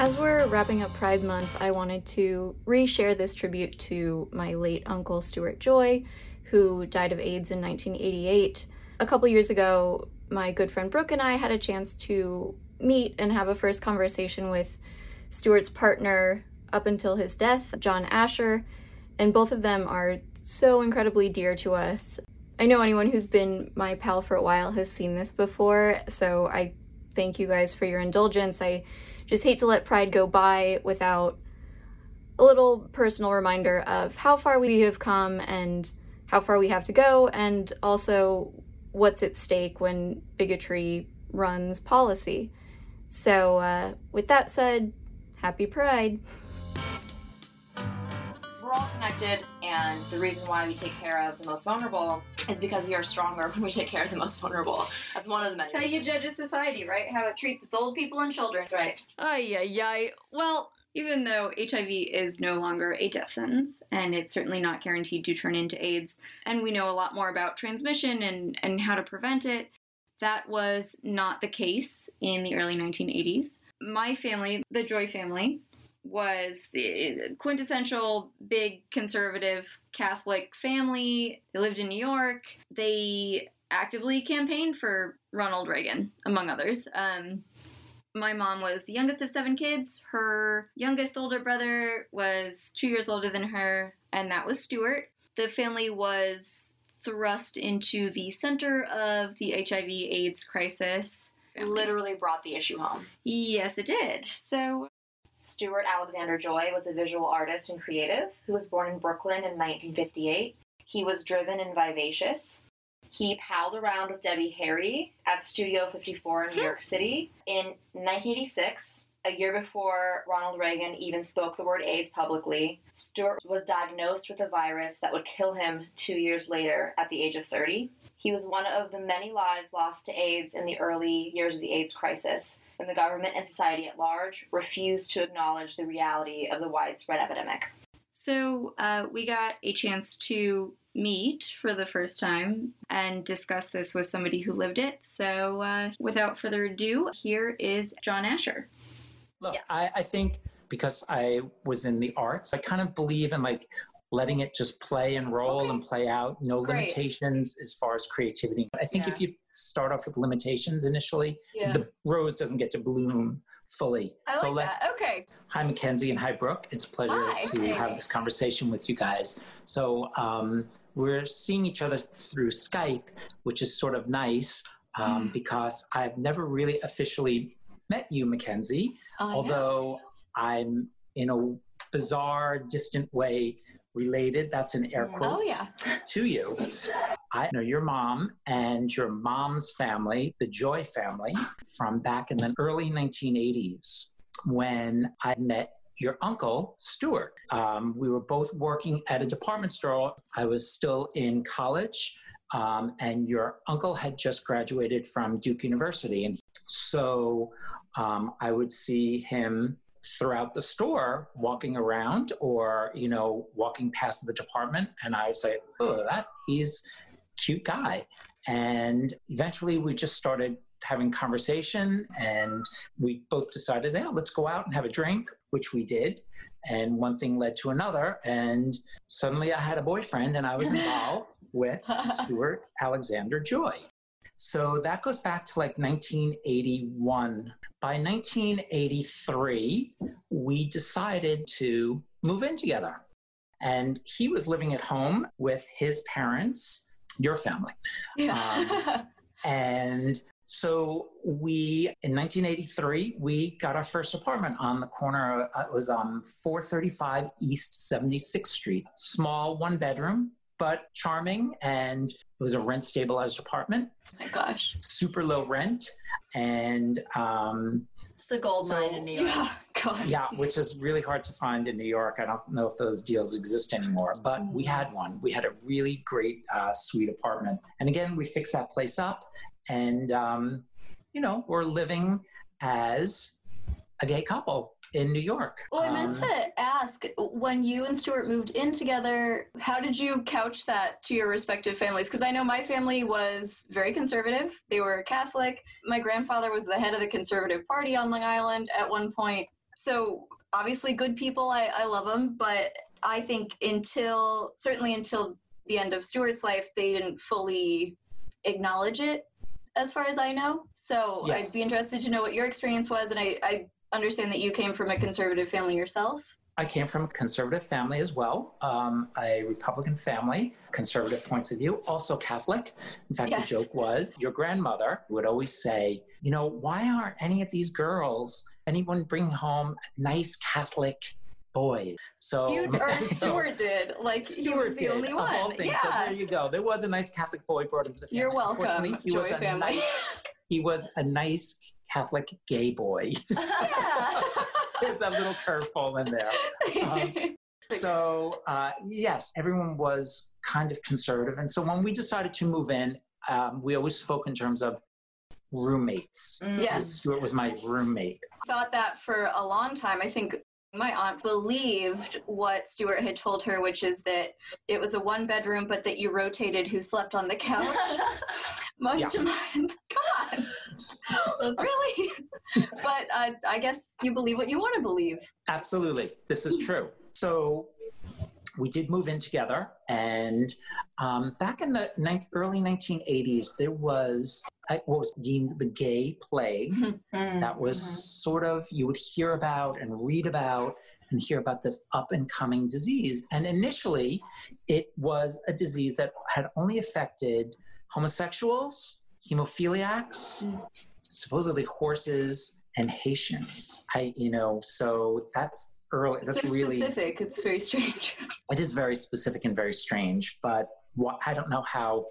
As we're wrapping up Pride Month, I wanted to reshare this tribute to my late uncle Stewart Joy, who died of AIDS in 1988. A couple years ago, my good friend Brooke and I had a chance to meet and have a first conversation with Stewart's partner up until his death, John Ascher, and both of them are so incredibly dear to us. I know anyone who's been my pal for a while has seen this before, so I thank you guys for your indulgence. I just hate to let Pride go by without a little personal reminder of how far we have come and how far we have to go, and also what's at stake when bigotry runs policy. So, uh, with that said, happy Pride. We're all connected, and the reason why we take care of the most vulnerable is because we are stronger when we take care of the most vulnerable. That's one of the many. That's how you judge a society, right? How it treats its old people and children. That's right. Ay, ay, ay. Well, even though HIV is no longer a death sentence, and it's certainly not guaranteed to turn into AIDS, and we know a lot more about transmission and, and how to prevent it, that was not the case in the early 1980s. My family, the Joy family, was the quintessential big conservative Catholic family. They lived in New York. They actively campaigned for Ronald Reagan, among others. Um, my mom was the youngest of seven kids. Her youngest older brother was two years older than her, and that was Stewart. The family was thrust into the center of the HIV AIDS crisis. Literally brought the issue home. Yes, it did. So, Stewart Alexander Joy was a visual artist and creative who was born in Brooklyn in 1958. He was driven and vivacious. He palled around with Debbie Harry at Studio 54 in New York City. In 1986, a year before Ronald Reagan even spoke the word AIDS publicly, Stewart was diagnosed with a virus that would kill him two years later at the age of 30. He was one of the many lives lost to AIDS in the early years of the AIDS crisis, when the government and society at large refused to acknowledge the reality of the widespread epidemic. so uh, we got a chance to meet for the first time and discuss this with somebody who lived it. So, uh, without further ado, here is John Ascher. Look, I, I think because I was in the arts, I kind of believe in like letting it just play and roll Okay. and play out. No Great. limitations as far as creativity. I think if you start off with limitations initially, Yeah. the rose doesn't get to bloom fully. I so like let's that. Okay. Hi, Mackenzie, and hi, Brooke. It's a pleasure Hi. to Hey. have this conversation with you guys. So, um, we're seeing each other through Skype, which is sort of nice um, because I've never really officially met you, Mackenzie, Oh, although I'm in a bizarre, distant way related. That's in air Oh, yeah. to you. I know your mom and your mom's family, the Joy family, from back in the early 1980s when I met your uncle, Stewart. Um, we were both working at a department store. I was still in college, um, and your uncle had just graduated from Duke University. And so um, I would see him throughout the store walking around or you know walking past the department and i say oh that he's a cute guy. And eventually we just started having conversation and we both decided yeah let's go out and have a drink which we did and one thing led to another and suddenly i had a boyfriend and i was involved with stewart alexander joy so that goes back to like 1981 by 1983, we decided to move in together. And he was living at home with his parents, your family. Yeah. And so we, in 1983, we got our first apartment on the corner. uh, It was on 435 East 76th Street. Small, one bedroom, but charming. And it was a rent stabilized apartment, oh my gosh. super low rent. And um, Just a gold So- mine in New York. Yeah. God. yeah, which is really hard to find in New York. I don't know if those deals exist anymore, but we had one. We had a really great uh, suite apartment. And again, we fixed that place up and, um, you know, we're living as a gay couple in New York. Well, I meant Um, to ask when you and Stewart moved in together, how did you couch that to your respective families? Because I know my family was very conservative. They were Catholic. My grandfather was the head of the Conservative Party on Long Island at one point. So obviously, good people. I, I love them, but I think until certainly until the end of Stewart's life, they didn't fully acknowledge it, as far as I know. So Yes. I'd be interested to know what your experience was, and I, I understand that you came from a conservative family yourself. I came from a conservative family as well, um, a Republican family, conservative points of view, also Catholic. In fact, Yes. the joke was your grandmother would always say, you know, why aren't any of these girls, anyone bring home a nice Catholic boy? So, You or so Stewart did, like he Stewart was the did, only one. things. So Yeah, there you go. There was a nice Catholic boy brought into the family. you're welcome, he Joy was family. nice, he was a nice Catholic gay boy. yeah. There's a little curveball in there. Um, So, uh, yes, everyone was kind of conservative. And so when we decided to move in, um, we always spoke in terms of roommates. yes. Stewart was my roommate. thought that for a long time. I think my aunt believed what Stewart had told her, which is that it was a one bedroom, but that you rotated who slept on the couch month to month. Come on. really? but uh, I guess you believe what you want to believe. Absolutely. This is true. So we did move in together. And um, back in the ni- early 1980s, there was uh, what was deemed the gay plague. that was sort of you would hear about and read about and hear about this up and coming disease and initially it was a disease that had only affected homosexuals hemophiliacs supposedly horses and haitians i you know so that's early that's so really specific. It's very strange. it is very specific and very strange but what, i don't know how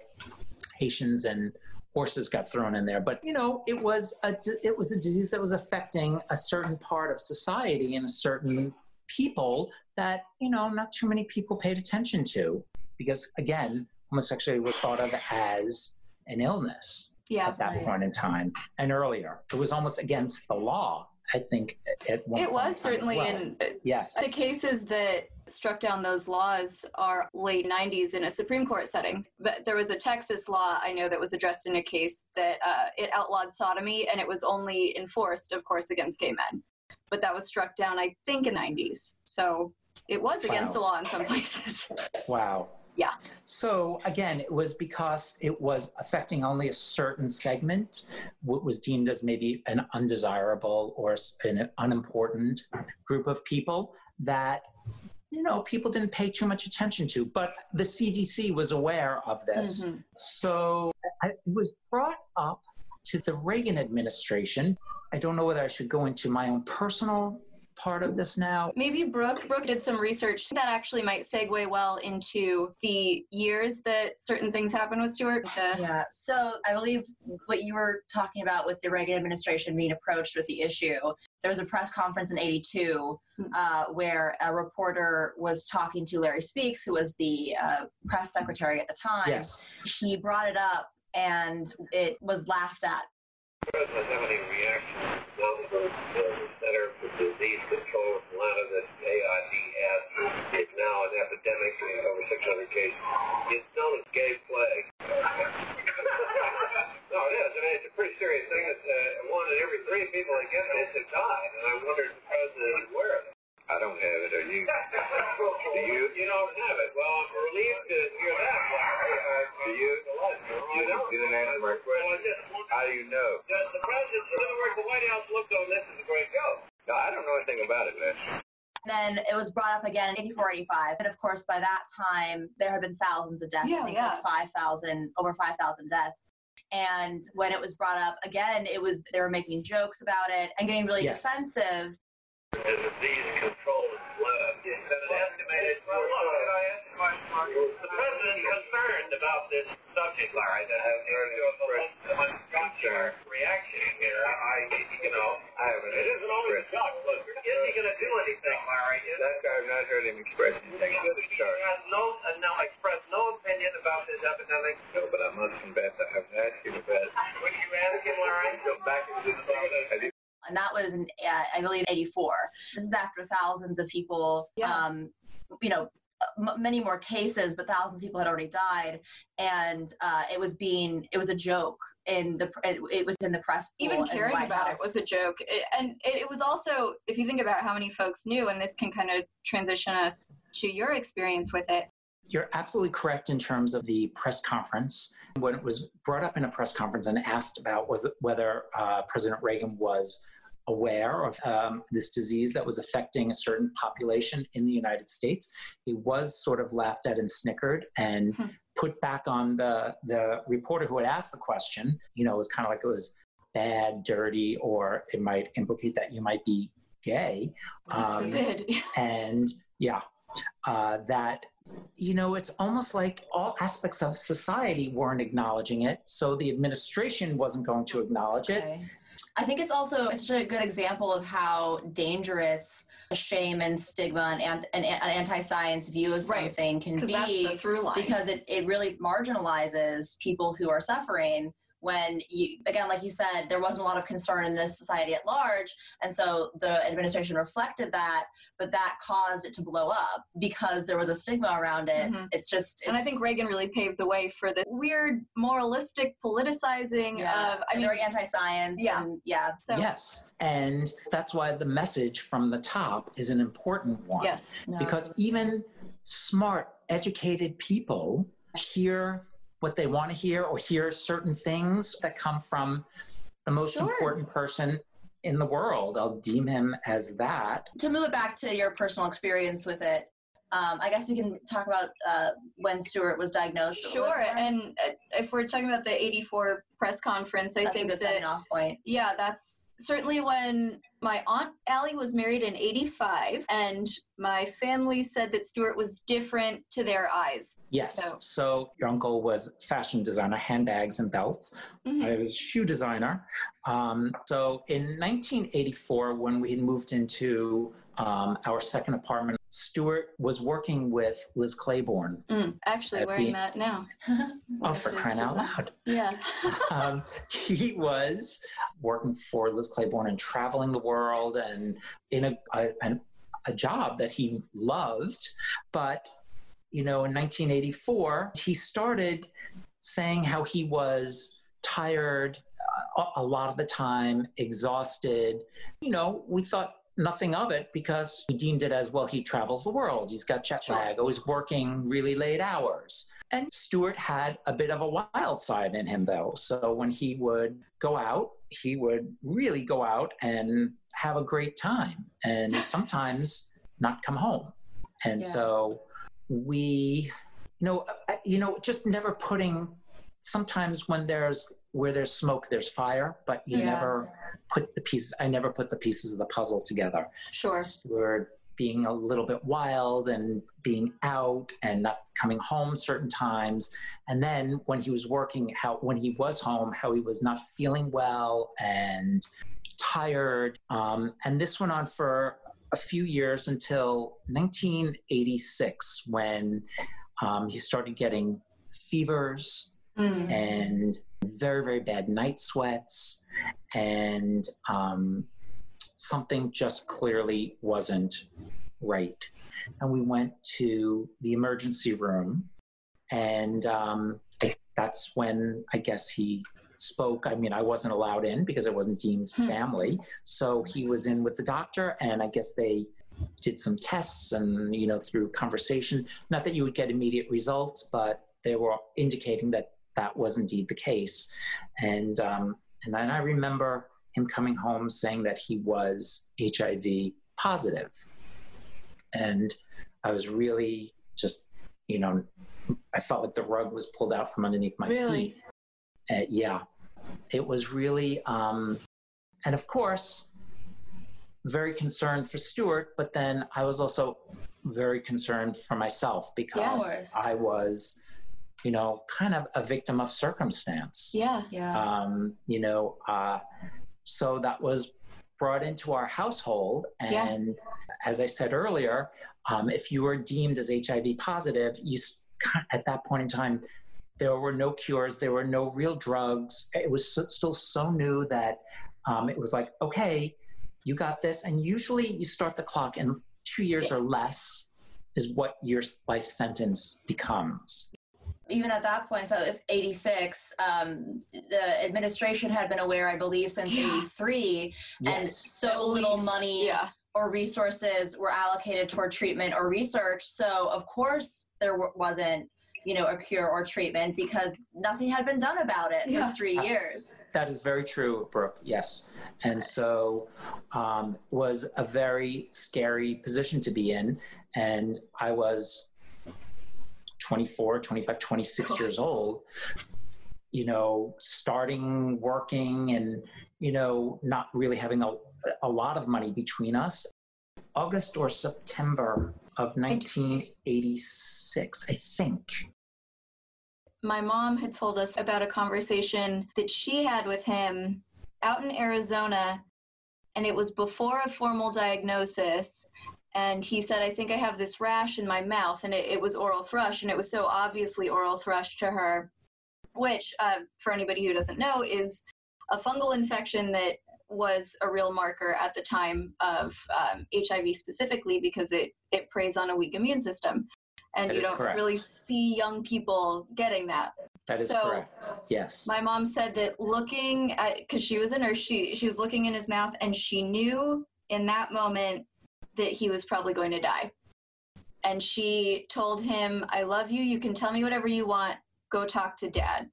haitians and horses got thrown in there but you know it was a it was a disease that was affecting a certain part of society and a certain people that you know not too many people paid attention to because again homosexuality was thought of as an illness Yeah. at that right. point in time and earlier it was almost against the law i think at one It was certainly well. in yes The cases that struck down those laws are late 90s in a Supreme Court setting. But there was a Texas law I know that was addressed in a case that uh, it outlawed sodomy and it was only enforced, of course, against gay men. But that was struck down, I think, in 90s. So it was against the law in some places. Wow. Yeah. So again, it was because it was affecting only a certain segment, what was deemed as maybe an undesirable or an unimportant group of people that you know people didn't pay too much attention to. But the CDC was aware of this, Mhm. so I, it was brought up to the Reagan administration. I don't know whether I should go into my own personal part of this now. Maybe Brooke, Brooke did some research that actually might segue well into the years that certain things happened with Stewart. The- Yeah. So I believe what you were talking about with the Reagan administration being approached with the issue. There was a press conference in '82 Hmm. uh, where a reporter was talking to Larry Speakes, who was the uh, press secretary at the time. Yes. He brought it up, and it was laughed at. President have any reaction to the, the Center for Disease Control in Atlanta that AIDS is now an epidemic, uh, over 600 cases. It's known as gay plague. no, it is. I mean, it's a pretty serious thing. It's uh, one in every three people that get this have died, and I wonder if the president is aware of it. I don't have it. Are you? Do you? You don't have it. Well, I'm relieved to hear that, Larry. Uh, do you? You don't? You didn't answer my question. How do you know? Does the president, in other words, the White House looked on this as a great joke? No, I don't know anything about it, man. Then it was brought up again in 84, 85. And of course, by that time, there had been thousands of deaths. Yeah, I think yeah. like 5,000, over 5,000 deaths. And when it was brought up again, it was they were making jokes about it and getting really Yes. defensive. The disease about this subject, Larry, that has the concern reaction here. I, you know, I haven't. It isn't only the judge, but is he going to do anything, Larry? Is that I've not heard him express anything. He has no, uh, no, expressed no opinion about this epidemic. No, but I must confess, that I haven't asked him about it. Would you ask him, Larry? Go back into the Have And that was in, uh, I believe, 84. This is after thousands of people, Yeah. um, you know, m- many more cases, but thousands of people had already died, and uh, it was being it was a joke in the it, it, within the press. Even caring White about House. it was a joke. It, and it, it was also, if you think about how many folks knew, and this can kind of transition us to your experience with it. You're absolutely correct in terms of the press conference. When it was brought up in a press conference and asked about was it whether uh, President Reagan was aware of um, this disease that was affecting a certain population in the United States, he was sort of laughed at and snickered and Hmm. put back on the the reporter who had asked the question. You know, it was kind of like it was bad, dirty, or it might implicate that you might be gay. Um, and yeah uh, that you know it's almost like all aspects of society weren't acknowledging it so the administration wasn't going to acknowledge it Okay. I think it's also it's a good example of how dangerous shame and stigma and, an anti-science view of Right. something can Because that's be the through line. because it, it really marginalizes people who are suffering when you again like you said there wasn't a lot of concern in this society at large and so the administration reflected that but that caused it to blow up because there was a stigma around it. Mhm. it's just and I think Reagan really paved the way for the weird moralistic politicizing yeah, of, I and mean, very anti-science Yeah. and yeah. So, yes. And that's why the message from the top is an important one. Yes. no, because even smart educated people hear what they want to hear or hear certain things that come from the most Sure. important person in the world i'll deem him as that to move it back to your personal experience with it, um, I guess we can talk about uh, when Stewart was diagnosed. Sure. And uh, if we're talking about the 84 press conference, I that's think good that off point. Yeah, that's certainly when my aunt Allie was married in 85, and my family said that Stewart was different to their eyes. Yes. So- So, your uncle was fashion designer, handbags and belts. Mhm. I was a shoe designer. Um, so in 1984, when we had moved into um, our second apartment, Stewart was working with Liz Claiborne. Mm, actually, wearing the- that now. Oh, for crying out loud. Yeah. um, he was working for Liz Claiborne and traveling the world and in a, a, a job that he loved. But, you know, in 1984, he started saying how he was tired a lot of the time, exhausted. You know, we thought nothing of it because he deemed it as well, he travels the world. He's got jet Sure. lag, always working really late hours. And Stewart had a bit of a wild side in him, though. So when he would go out, he would really go out and have a great time and sometimes not come home. And Yeah. so we, you know, you know, just never putting, sometimes when there's, where there's smoke, there's fire, but you Yeah. never put the pieces, I never put the pieces of the puzzle together. Sure. Stewart being a little bit wild and being out and not coming home certain times and then when he was working how when he was home how he was not feeling well and tired um, and this went on for a few years until 1986 when um, he started getting fevers Mm. and very very bad night sweats and um, something just clearly wasn't right. And we went to the emergency room and um, that's when i guess he spoke. I mean i wasn't allowed in because it wasn't deemed Hmm. family. So he was in with the doctor and i guess they did some tests and you know through conversation. Not that you would get immediate results but they were indicating that that was indeed the case and um, and then i remember him coming home saying that he was hiv positive and i was really just you know i felt like the rug was pulled out from underneath my Really? feet uh, yeah it was really um, and of course very concerned for Stewart, but then I was also very concerned for myself because. I was, you know, kind of a victim of circumstance. Yeah. Yeah. Um, you know, uh, so that was brought into our household. Yeah. And as I said earlier, um, if you were deemed as HIV positive, you at that point in time, there were no cures, there were no real drugs. It was so, still so new that um, it was like, okay, you got this. And usually you start the clock in two years or less is what your life sentence becomes. Even at that point, so if 86, um, the administration had been aware, I believe, since Yeah. 83, and so At little least, money Yeah. or resources were allocated toward treatment or research. So, of course, there w- wasn't, you know, a cure or treatment because nothing had been done about it Yeah. for three years. That is very true, Brooke. Yes. And so um, was a very scary position to be in. And I was 24, 25, 26 years old, you know, starting working and, you know, not really having a, a lot of money between us. August or September of 1986, I think. my mom had told us about a conversation that she had with him out in Arizona, and it was before a formal diagnosis. And he said, I think I have this rash in my mouth, and it, it was oral thrush, and it was so obviously oral thrush to her, which, uh, for anybody who doesn't know, is a fungal infection that was a real marker at the time of um, HIV specifically because it, it preys on a weak immune system. And That you don't correct. really see young people getting that. That is So- correct. Yes. My mom said that looking at because she was a nurse, she she was looking in his mouth and she knew in that moment that he was probably going to die. And she told him, "I love you. You can tell me whatever you want. Go talk to dad."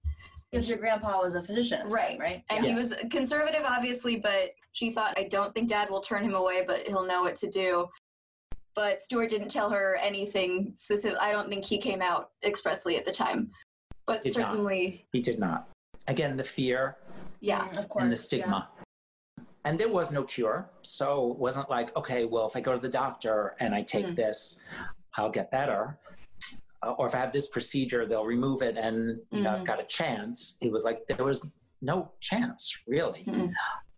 Because your grandpa was a physician, Right. time, right? And Yeah. he was conservative, obviously, but she thought, "I don't think dad will turn him away, but he'll know what to do." But Stewart didn't tell her anything specific. I don't think he came out expressly at the time, but Did not. certainly, he did not. Again, the fear yeah. Mm, of course. and the yeah. And there was no cure. So it wasn't like, okay, well, if I go to the doctor and I take Mm. this, I'll get better. Uh, or if I have this procedure, they'll remove it and you know, I've Mhm. got a chance. It was like there was no chance, really. Mm-mm.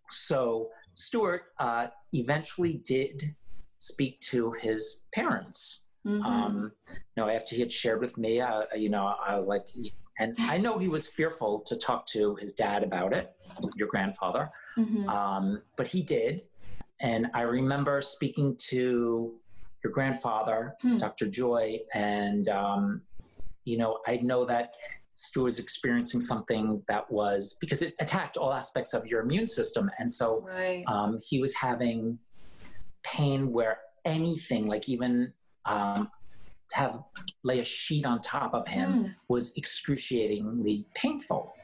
So Stewart uh, eventually did speak to his parents Mhm. um, you know, after he had shared with me, uh, you know, I was like, and I know he was fearful to talk to his dad about it, your grandfather, Mhm. um, but he did. And I remember speaking to your grandfather, Hmm. Dr. Joy, and, um, you know, I know that Stu was experiencing something that was because it attacked all aspects of your immune system. And so Right. um, he was having pain where anything, like even um, to have lay a sheet on top of him, Mm. was excruciatingly painful.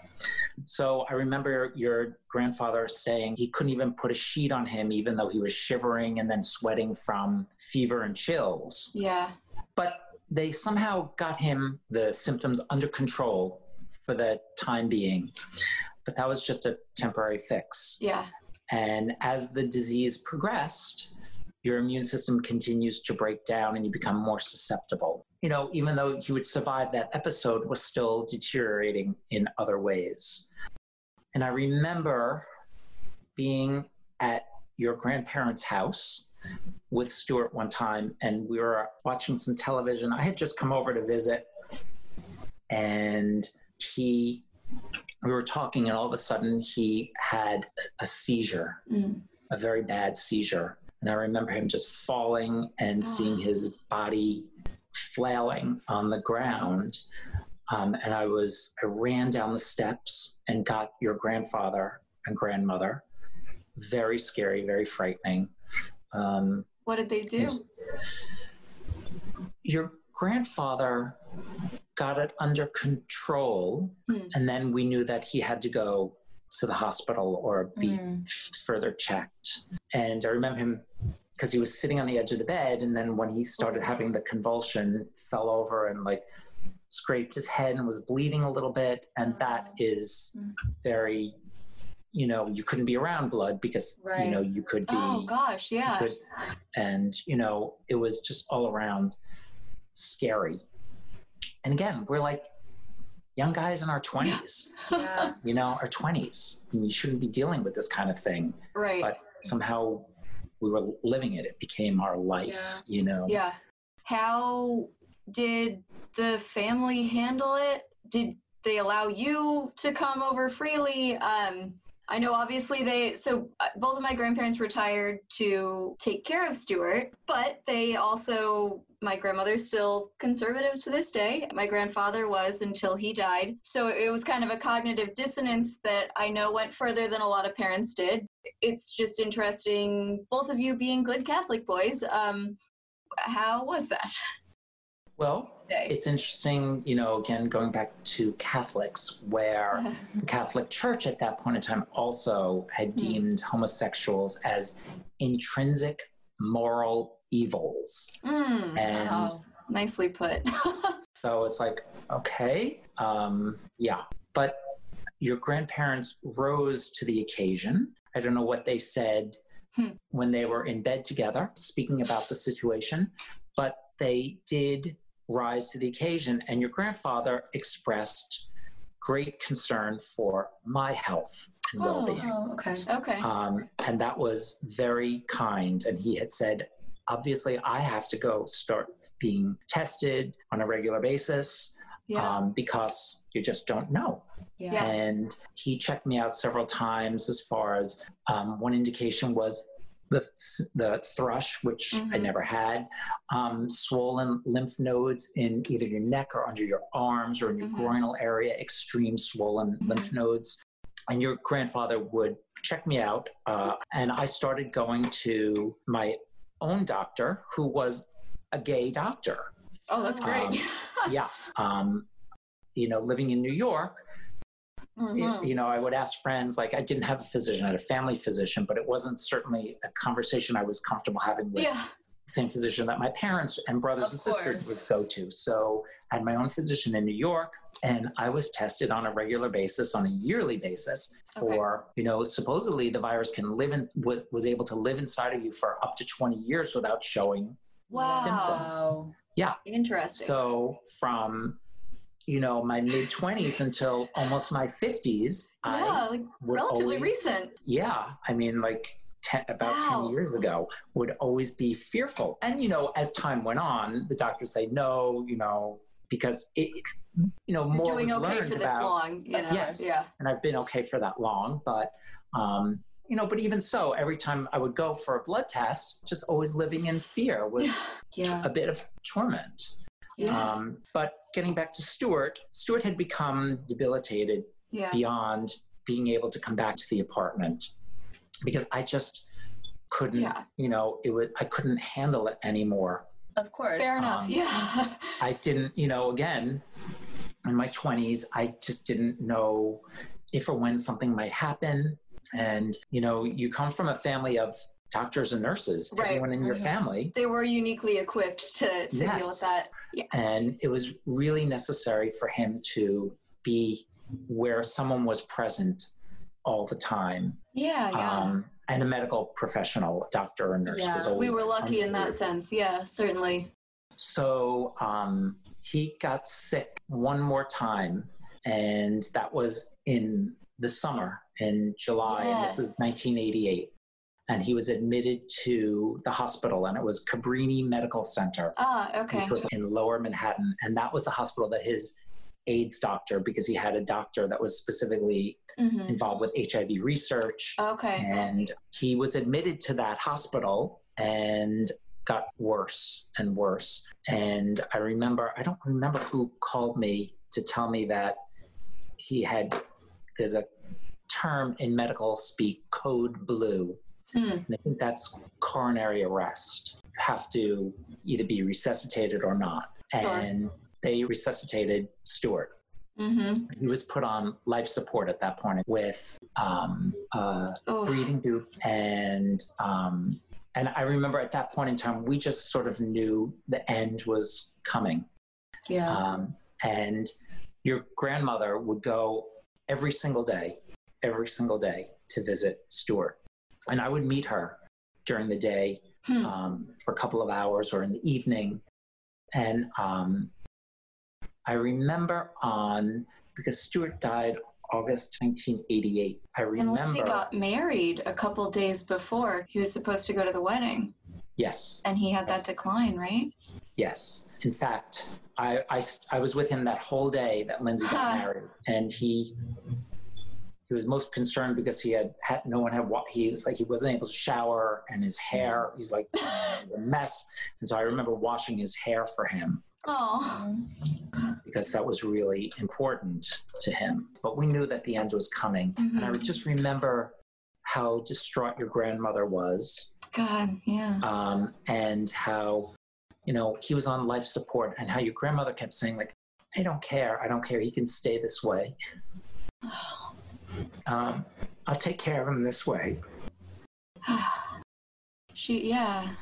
So I remember your grandfather saying he couldn't even put a sheet on him, even though he was shivering and then sweating from fever and chills. Yeah. But they somehow got him the symptoms under control for the time being. But that was just a temporary fix. Yeah. And as the disease progressed, your immune system continues to break down and you become more susceptible. You know, even though he would survive that episode, was still deteriorating in other ways. And I remember being at your grandparents' house with Stewart one time, and we were watching some television. I had just come over to visit, and he, we were talking, and all of a sudden he had a seizure, Mm. a very bad seizure. And I remember him just falling and seeing his body flailing on the ground. Um, and I was, I ran down the steps and got your grandfather and grandmother. Very scary, very frightening. Um, What did they do? Your grandfather got it under control, Hmm. and then we knew that he had to go to the hospital or be Mm. further checked. And I remember him because he was sitting on the edge of the bed, and then when he started having the convulsion, fell over and like scraped his head and was bleeding a little bit, and that is Mm. very. You know, you couldn't be around blood because Right. you know you could be Oh gosh, yeah. could- and you know it was just all around scary and again we're like young guys in our 20s Yeah. you know our 20s we shouldn't be dealing with this kind of thing right. but somehow we were living it it became our life you know yeah. How did the family handle it? Did they allow you to come over freely? Um, I know obviously they, so uh, both of my grandparents retired to take care of Stewart, but they also, my grandmother's still conservative to this day. My grandfather was until he died. So it was kind of a cognitive dissonance that I know went further than a lot of parents did. It's just interesting, both of you being good Catholic boys. Um, how was that? Well, it's interesting, you know, again, going back to Catholics, where the Catholic Church at that point in time also had deemed homosexuals as intrinsic moral evils. Mm, And Wow. nicely put. so it's like, okay, um, yeah. But your grandparents rose to the occasion. I don't know what they said Hmm. when they were in bed together, speaking about the situation, but they did rise to the occasion. And your grandfather expressed great concern for my health and Oh, well being. Oh, okay. okay. Um, and that was very kind. And he had said, obviously, I have to go start being tested on a regular basis yeah. um, because you just don't know. Yeah. And he checked me out several times as far as um, one indication was the, the thrush, which I Mhm. never had, um, swollen lymph nodes in either your neck or under your arms or in your Mhm. groinal area, extreme swollen lymph nodes. And your grandfather would check me out. Uh, and I started going to my own doctor, who was a gay doctor oh, that's great. um, yeah. Um, you know, living in New York, Mhm. you know, I would ask friends, like, I didn't have a physician, I had a family physician, but it wasn't certainly a conversation I was comfortable having with Yeah. Same physician that my parents and brothers Of and sisters course. would go to. So I had my own physician in New York, and I was tested on a regular basis, on a yearly basis, for, you know, supposedly the virus can live in, was, was able to live inside of you for up to 20 years without showing Wow. symptom. Wow. Interesting. So from you know my mid twenties until almost my fifties, yeah, I like relatively always, recent. Yeah, I mean like ten, about Wow. ten years ago, would always be fearful. And you know, as time went on, the doctors say no, you know, because it's you know You're more doing was okay learned for this about. long. You know? Yes, Yeah. and I've been okay for that long, but. Um, you know, but even so, every time I would go for a blood test, just always living in fear was Yeah. a bit of torment. Yeah. Um, but getting back to Stewart, Stewart had become debilitated Yeah. beyond being able to come back to the apartment because I just couldn't, Yeah. you know, it would I couldn't handle it anymore. Of course. Fair enough. Um, yeah. I didn't, you know, again, in my 20s, I just didn't know if or when something might happen. And, you know, you come from a family of doctors and nurses, Right. everyone in your Mhm. family. they were uniquely equipped to, to deal with Yes. that. And it was really necessary for him to be where someone was present all the time. Yeah, yeah. Um, and a medical professional, a doctor or nurse was Yeah, always. we were lucky in that sense. Yeah, certainly. So um, he got sick one more time, and that was in the summer in July, and this is 1988. And he was admitted to the hospital, and it was Cabrini Medical Center, Ah, okay. which was in Lower Manhattan, and that was the hospital that his AIDS doctor, because he had a doctor that was specifically Mhm. involved with HIV research, Okay. and he was admitted to that hospital and got worse and worse. And I remember, I don't remember who called me to tell me that he had, there's a term in medical speak, code blue. Hmm. And I think that's coronary arrest. You have to either be resuscitated or not. And they resuscitated Stewart Mm-hmm. he was put on life support at that point with um, Oh, breathing tube and um, and I remember at that point in time we just sort of knew the end was coming Yeah. um, and your grandmother would go every single day every single day to visit Stewart and I would meet her during the day Hmm. um, for a couple of hours or in the evening. And um, I remember on, because Stewart died August 1988, I remember. and. Lindsay got married a couple days before he was supposed to go to the wedding, yes, and he had that decline, right? yes. In fact, I, I, I was with him that whole day that Lindsay got married, and he. He was most concerned because he had, had no one had wa- he was like he wasn't able to shower and his hair mm-hmm. he's like a mess and so i remember washing his hair for him Oh. because that was really important to him. But we knew that the end was coming. And i would just remember how distraught your grandmother was. God, yeah. um, and how you know he was on life support and how your grandmother kept saying like i don't care. I don't care. He can stay this way. Um, i'll take care of him this way. She, yeah.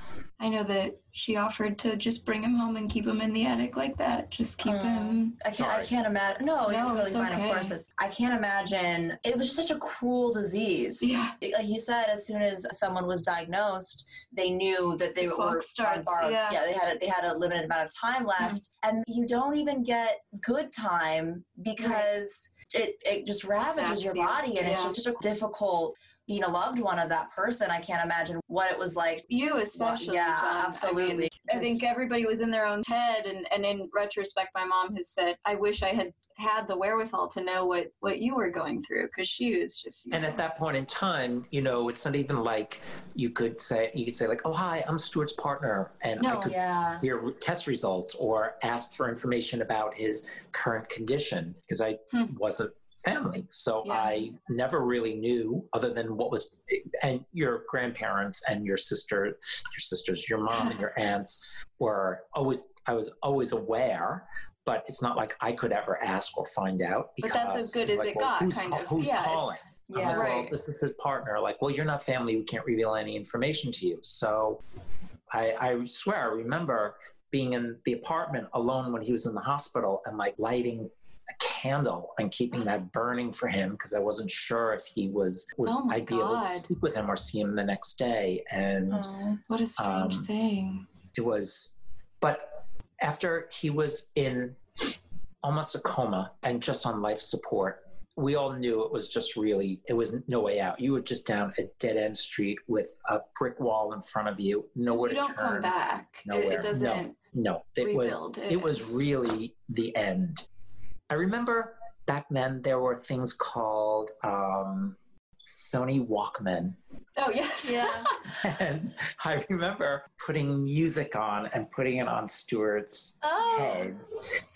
I know that she offered to just bring him home and keep him in the attic like that. Just keep Oh. him. I can't. I can't imagine. No, No, you're totally it's fine. okay. Of course, it's, I can't imagine. It was just such a cruel disease. Yeah. Like you said, as soon as someone was diagnosed, they knew that they The were clock starts, borrowed- yeah. Mm-hmm. they had a, they had a limited amount of time left, and you don't even get good time because it it just ravages Saps your you. body, and it's just such a difficult being a loved one of that person. I can't imagine what it was like. You especially. yeah, John. I mean, absolutely. I think everybody was in their own head, and, and in retrospect, my mom has said, "I wish I had had the wherewithal to know what what you were going through," because she was just. and know, at that point in time you know it's not even like you could say you could say like oh hi i'm stewart's partner and i could Yeah. hear test results or ask for information about his current condition because I Hmm. wasn't family. So Yeah. I never really knew other than what was and your grandparents and your sister your sisters, your mom and your aunts were always I was always aware, but it's not like I could ever ask or find out but that's as good as like, it well, got, who's, kind call- of. who's yeah, calling? Yeah. like, well, Right. this is his partner. Like, well, you're not family. We can't reveal any information to you. So I, I swear, I remember being in the apartment alone when he was in the hospital and like lighting a candle and keeping that burning for him because I wasn't sure if he was, would Oh I'd be able to God. sleep with him or see him the next day. And Oh. What a strange Um, thing. it was, but after he was in almost a coma and just on life support, we all knew it was just really, it was no way out. You were just down a dead end street with a brick wall in front of you, nowhere you to don't turn. come back. It, Nowhere. it doesn't. No, it was it. it. was really the end. I remember back then there were things called um, Sony Walkman, Oh yes. Yeah. and I remember putting music on and putting it on Stewart's Oh. head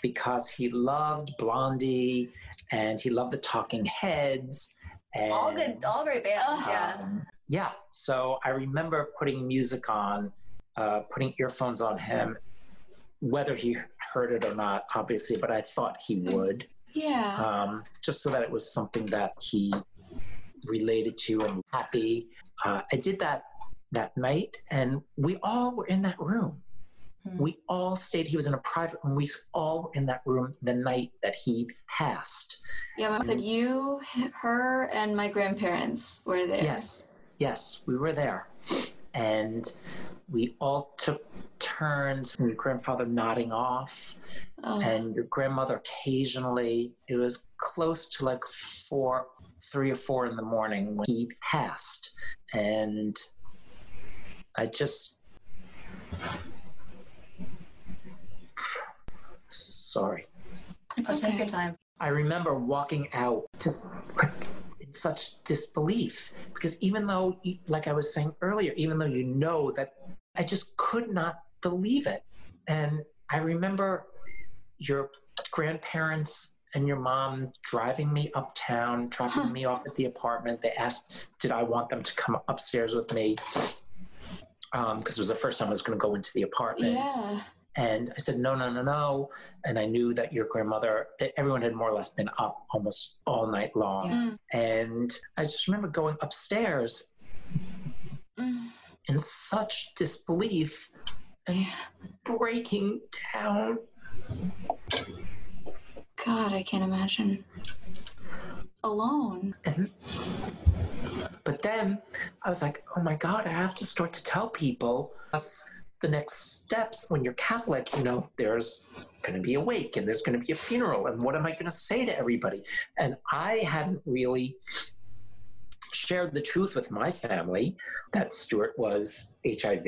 because he loved Blondie and he loved the Talking Heads. And, all good, all great bands. yeah. um, yeah. So I remember putting music on, uh, putting earphones on him, whether he heard it or not, obviously, but I thought he would, Yeah. um, just so that it was something that he related to and happy. Uh, I did that that night, and we all were in that room. Hmm. We all stayed. He was in a private room. We all were in that room the night that he passed. yeah. Mom said you, her, and my grandparents were there. Yes, yes, we were there. And we all took turns, and your grandfather nodding off, Oh. and your grandmother occasionally. It was close to like four, three or four in the morning when he passed. And I just. Sorry. it's okay. Take your time. I remember walking out just like in such disbelief because even though, like I was saying earlier, even though you know that I just could not believe it. And I remember your grandparents and your mom driving me uptown, dropping me off at the apartment. They asked, did I want them to come upstairs with me? Um, because it was the first time I was going to go into the apartment. Yeah. And I said, no, no, no, no. And I knew that your grandmother, that everyone had more or less been up almost all night long. And I just remember going upstairs in such disbelief and breaking down. God, I can't imagine. Alone. And, but then I was like, oh my God, I have to start to tell people us the next steps. When you're Catholic, you know, there's going to be a wake and there's going to be a funeral. And what am I going to say to everybody? And I hadn't really shared the truth with my family that Stewart was HIV.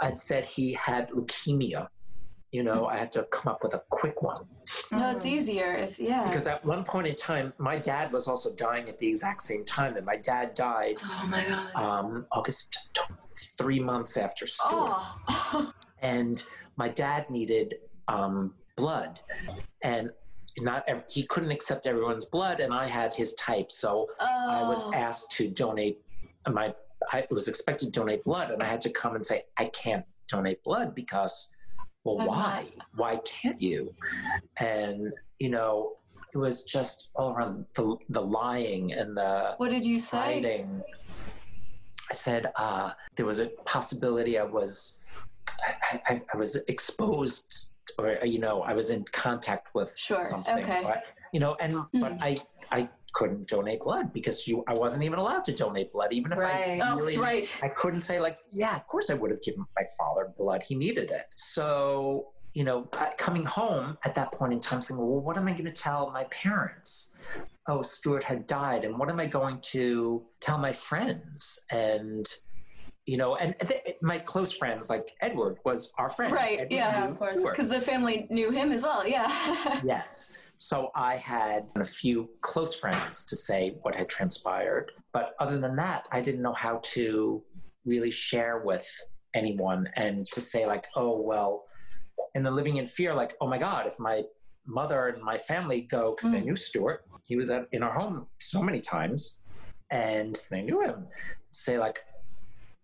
I'd said he had leukemia. You know, I had to come up with a quick one. No, it's easier. It's yeah. Because at one point in time, my dad was also dying at the exact same time, and my dad died oh my god. um, August, three months after Stewart. Oh. and my dad needed um, blood, and not ev- he couldn't accept everyone's blood, and I had his type, so I was Oh. asked to donate my. I was expected to donate blood, and I had to come and say I can't donate blood because, well, why? Why can't you? And you know, it was just all around the the lying and the What did you say? hiding. I said uh, there was a possibility I was I, I, I was exposed or you know I was in contact with Sure, something okay. but, you know and but Hmm. I I couldn't donate blood because you I wasn't even allowed to donate blood even if Right. I Oh, right. I couldn't say like, yeah, of course I would have given my father blood. He needed it. So, you know, coming home at that point in time saying, well, what am I going to tell my parents? Oh, Stewart had died. And what am I going to tell my friends? And, you know, and th- my close friends, like Edward was our friend. Right, Edward yeah, of course. Because the family knew him as well. Yeah. Yes. So I had a few close friends to say what had transpired. But other than that, I didn't know how to really share with anyone and to say, like, oh, well, in the living in fear, like, oh my God, if my mother and my family go, because they Mm. knew Stewart, he was at, in our home so many times and they knew him, say, like,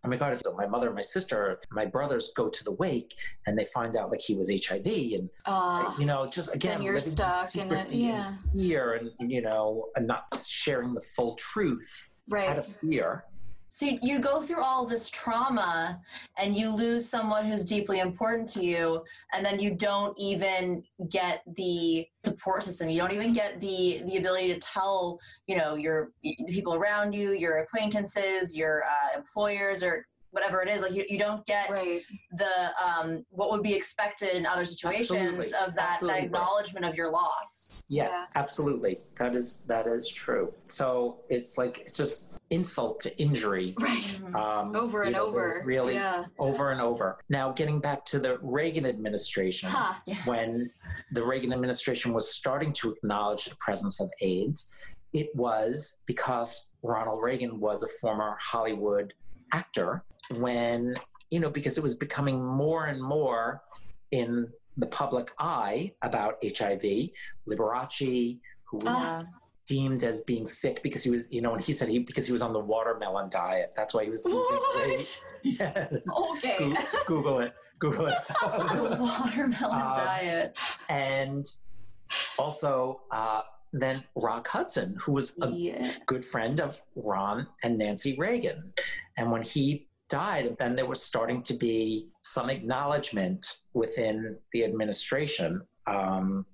oh my God, if my mother, my sister, my brothers go to the wake and they find out like he was HIV and Aw. you know, just again, you're stuck in it, yeah. and fear, and you know, and not sharing the full truth out of fear. So you, you go through all this trauma and you lose someone who's deeply important to you, and then you don't even get the support system. You don't even get the the ability to tell you know your the people around you, your acquaintances, your uh, employers, or whatever it is. Like you, you don't get Right. the um, what would be expected in other situations Absolutely. of that, that Absolutely. acknowledgement of your loss. Yes, absolutely. That is that is true. So it's like it's just insult to injury. Right. Um, Over and know, over. really Yeah. over and over. Now, getting back to the Reagan administration. Huh. when the Reagan administration was starting to acknowledge the presence of AIDS, it was because Ronald Reagan was a former Hollywood actor. When, you know, because it was becoming more and more in the public eye about HIV, Liberace, who was Ah. Deemed as being sick because he was, you know, and he said he because he was on the watermelon diet. That's why he was losing weight. What? Yes. Okay. Goo- Google it. Google it. watermelon Um, diet. and also uh, then Rock Hudson, who was a yeah. good friend of Ron and Nancy Reagan. And when he died, then there was starting to be some acknowledgement within the administration, um,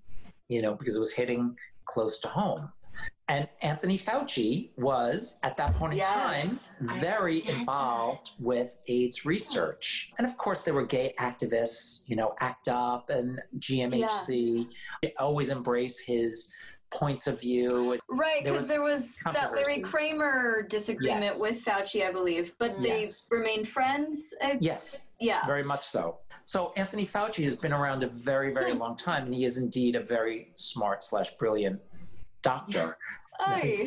you know, because it was hitting close to home. And Anthony Fauci was, at that point in Yes. time, very get that. involved with AIDS research. And of course, there were gay activists, you know, ACT UP and GMHC, always embrace his points of view. Right, There because was there was that Larry. Kramer disagreement Yes. with Fauci, I believe, but they Yes. remained friends. Uh, Yes, yeah. very much so. So Anthony Fauci has been around a very, very long time, and he is indeed a very smart slash brilliant doctor.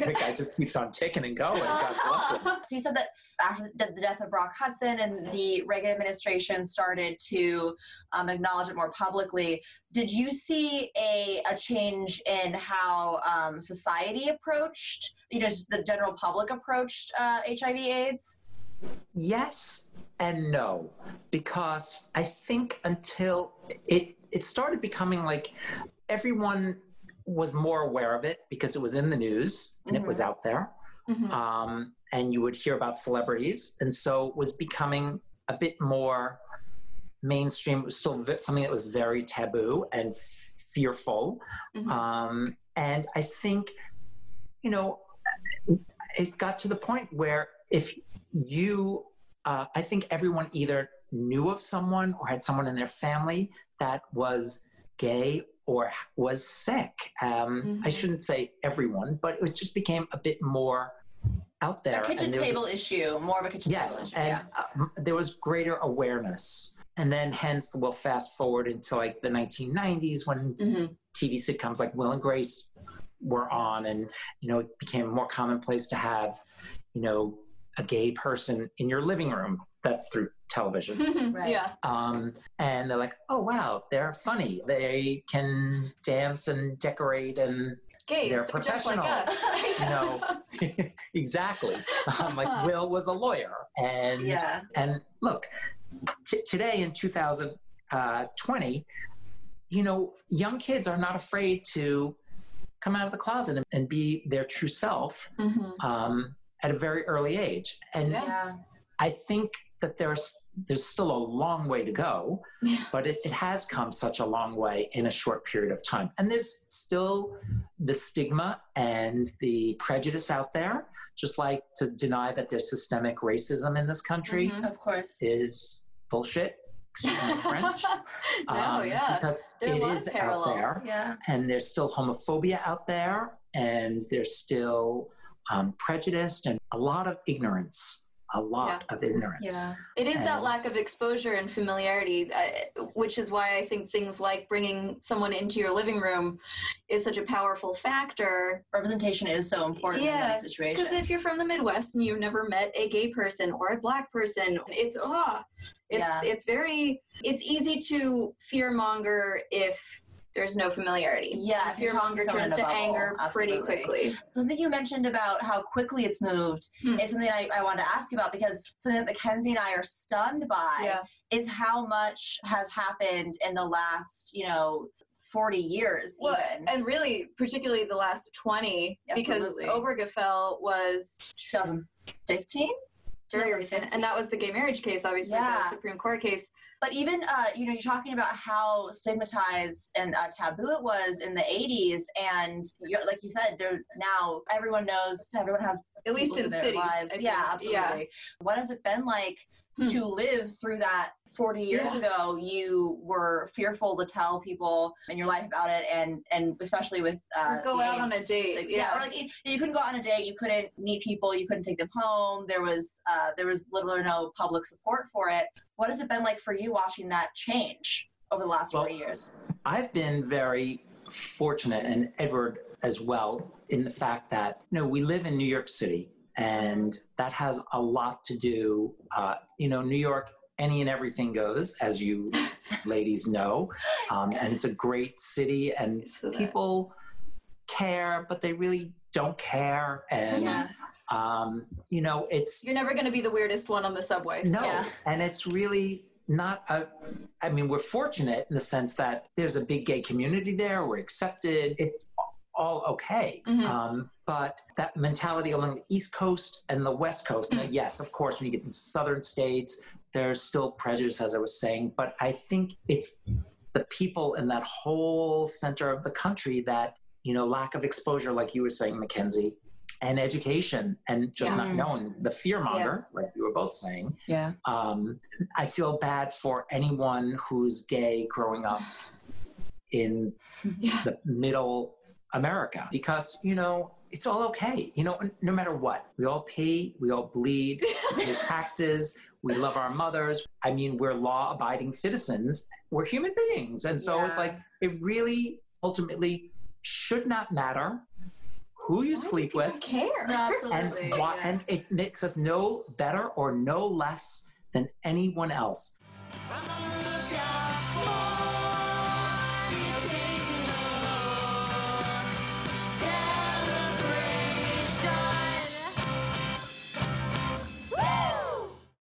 The guy just keeps on ticking and going. God bless him. So you said that after the death of Rock Hudson and the Reagan administration started to um, acknowledge it more publicly, did you see a, a change in how um, society approached, you know, just the general public approached uh, HIV/AIDS? Yes and no, because I think until it it started becoming like everyone was more aware of it because it was in the news and it was out there. Mhm. um, and you would hear about celebrities, and so it was becoming a bit more mainstream. It was still something that was very taboo and fearful, Mhm. um, and I think, you know, it got to the point where if you, uh, I think everyone either knew of someone or had someone in their family that was gay or was sick. Um, I Mhm. shouldn't say everyone, but it just became a bit more out there. A kitchen there was a- table issue, more of a kitchen Yes, table issue. and uh, there was greater awareness. and then hence we'll fast forward into like the 1990s when Mhm. TV sitcoms like Will and Grace were on, and you know it became more commonplace to have, you know, a gay person in your living room. That's through television. Right. Yeah. Um, and they're like, oh wow, they're funny. They can dance and decorate, and Gays, They're they're just like professional. us. you know, exactly. Um, like Will was a lawyer, and Yeah. and look, t- today in 2020, you know, young kids are not afraid to come out of the closet and, and be their true self Mhm. um, at a very early age. And Yeah. I think that there's there's still a long way to go, Yeah. but it, it has come such a long way in a short period of time. And there's still the stigma and the prejudice out there, just like to deny that there's systemic racism in this country Mhm. Of course. is bullshit. French. no, um, yeah. Because There it is out parallels. there Yeah. and there's still homophobia out there, and there's still um, prejudice and a lot of ignorance. A lot of ignorance. Yeah. It is that lack of exposure and familiarity, uh, which is why I think things like bringing someone into your living room is such a powerful factor. Representation is so important Yeah, in those situations. Because if you're from the Midwest and you've never met a gay person or a black person, it's ah, it's Yeah. it's very it's easy to fear monger if there's no familiarity. Yeah, if you're fear talking monger to someone turns to bubble, anger pretty absolutely. quickly. something you mentioned about how quickly it's moved Hmm. is something I, I wanted to ask you about because something that Mackenzie and I are stunned by Yeah. is how much has happened in the last, you know, 40 years Well, even. and really, particularly the last 20, Absolutely. because Obergefell was 2015? very recent. And that was the gay marriage case, obviously, Yeah. the Supreme Court case. But even, uh, you know, you're talking about how stigmatized and uh, taboo it was in the 80s. And you're, like you said, there now everyone knows, everyone has At least in cities. lives. Yeah, think. Yeah. absolutely. What has it been like Hmm. to live through that 40 years Yeah. ago? You were fearful to tell people in your life about it, and and especially with uh, go out on a date, yeah. or like you, you couldn't go out on a date, you couldn't meet people, you couldn't take them home. There was uh, there was little or no public support for it. What has it been like for you watching that change over the last Well, 40 years? I've been very fortunate, and Edward as well, in the fact that you know we live in New York City, and that has a lot to do. Uh, you know, New York, any and everything goes, as you ladies know, um, and it's a great city, and people care, but they really don't care, and Yeah. um, you know, it's You're never going to be the weirdest one on the subway. no, Yeah. and it's really not a. I mean, we're fortunate in the sense that there's a big gay community there. We're accepted. It's all okay. Mhm. Um, but that mentality along the East Coast and the West Coast. Now, yes, of course, when you get into southern states, there's still prejudice, as I was saying. But I think it's the people in that whole center of the country that you know lack of exposure, like you were saying, Mackenzie. And education, and just Yeah. not knowing the fear monger, like you were both saying, Yeah. um, I feel bad for anyone who's gay growing up in Yeah. the middle America because, you know, it's all okay. You know, no matter what, we all pay, we all bleed, we pay taxes, we love our mothers. I mean, we're law abiding citizens, we're human beings. And so it's like, it really ultimately should not matter who you Why sleep with care. No, and absolutely. why, yeah. and it makes us no better or no less than anyone else. I'm not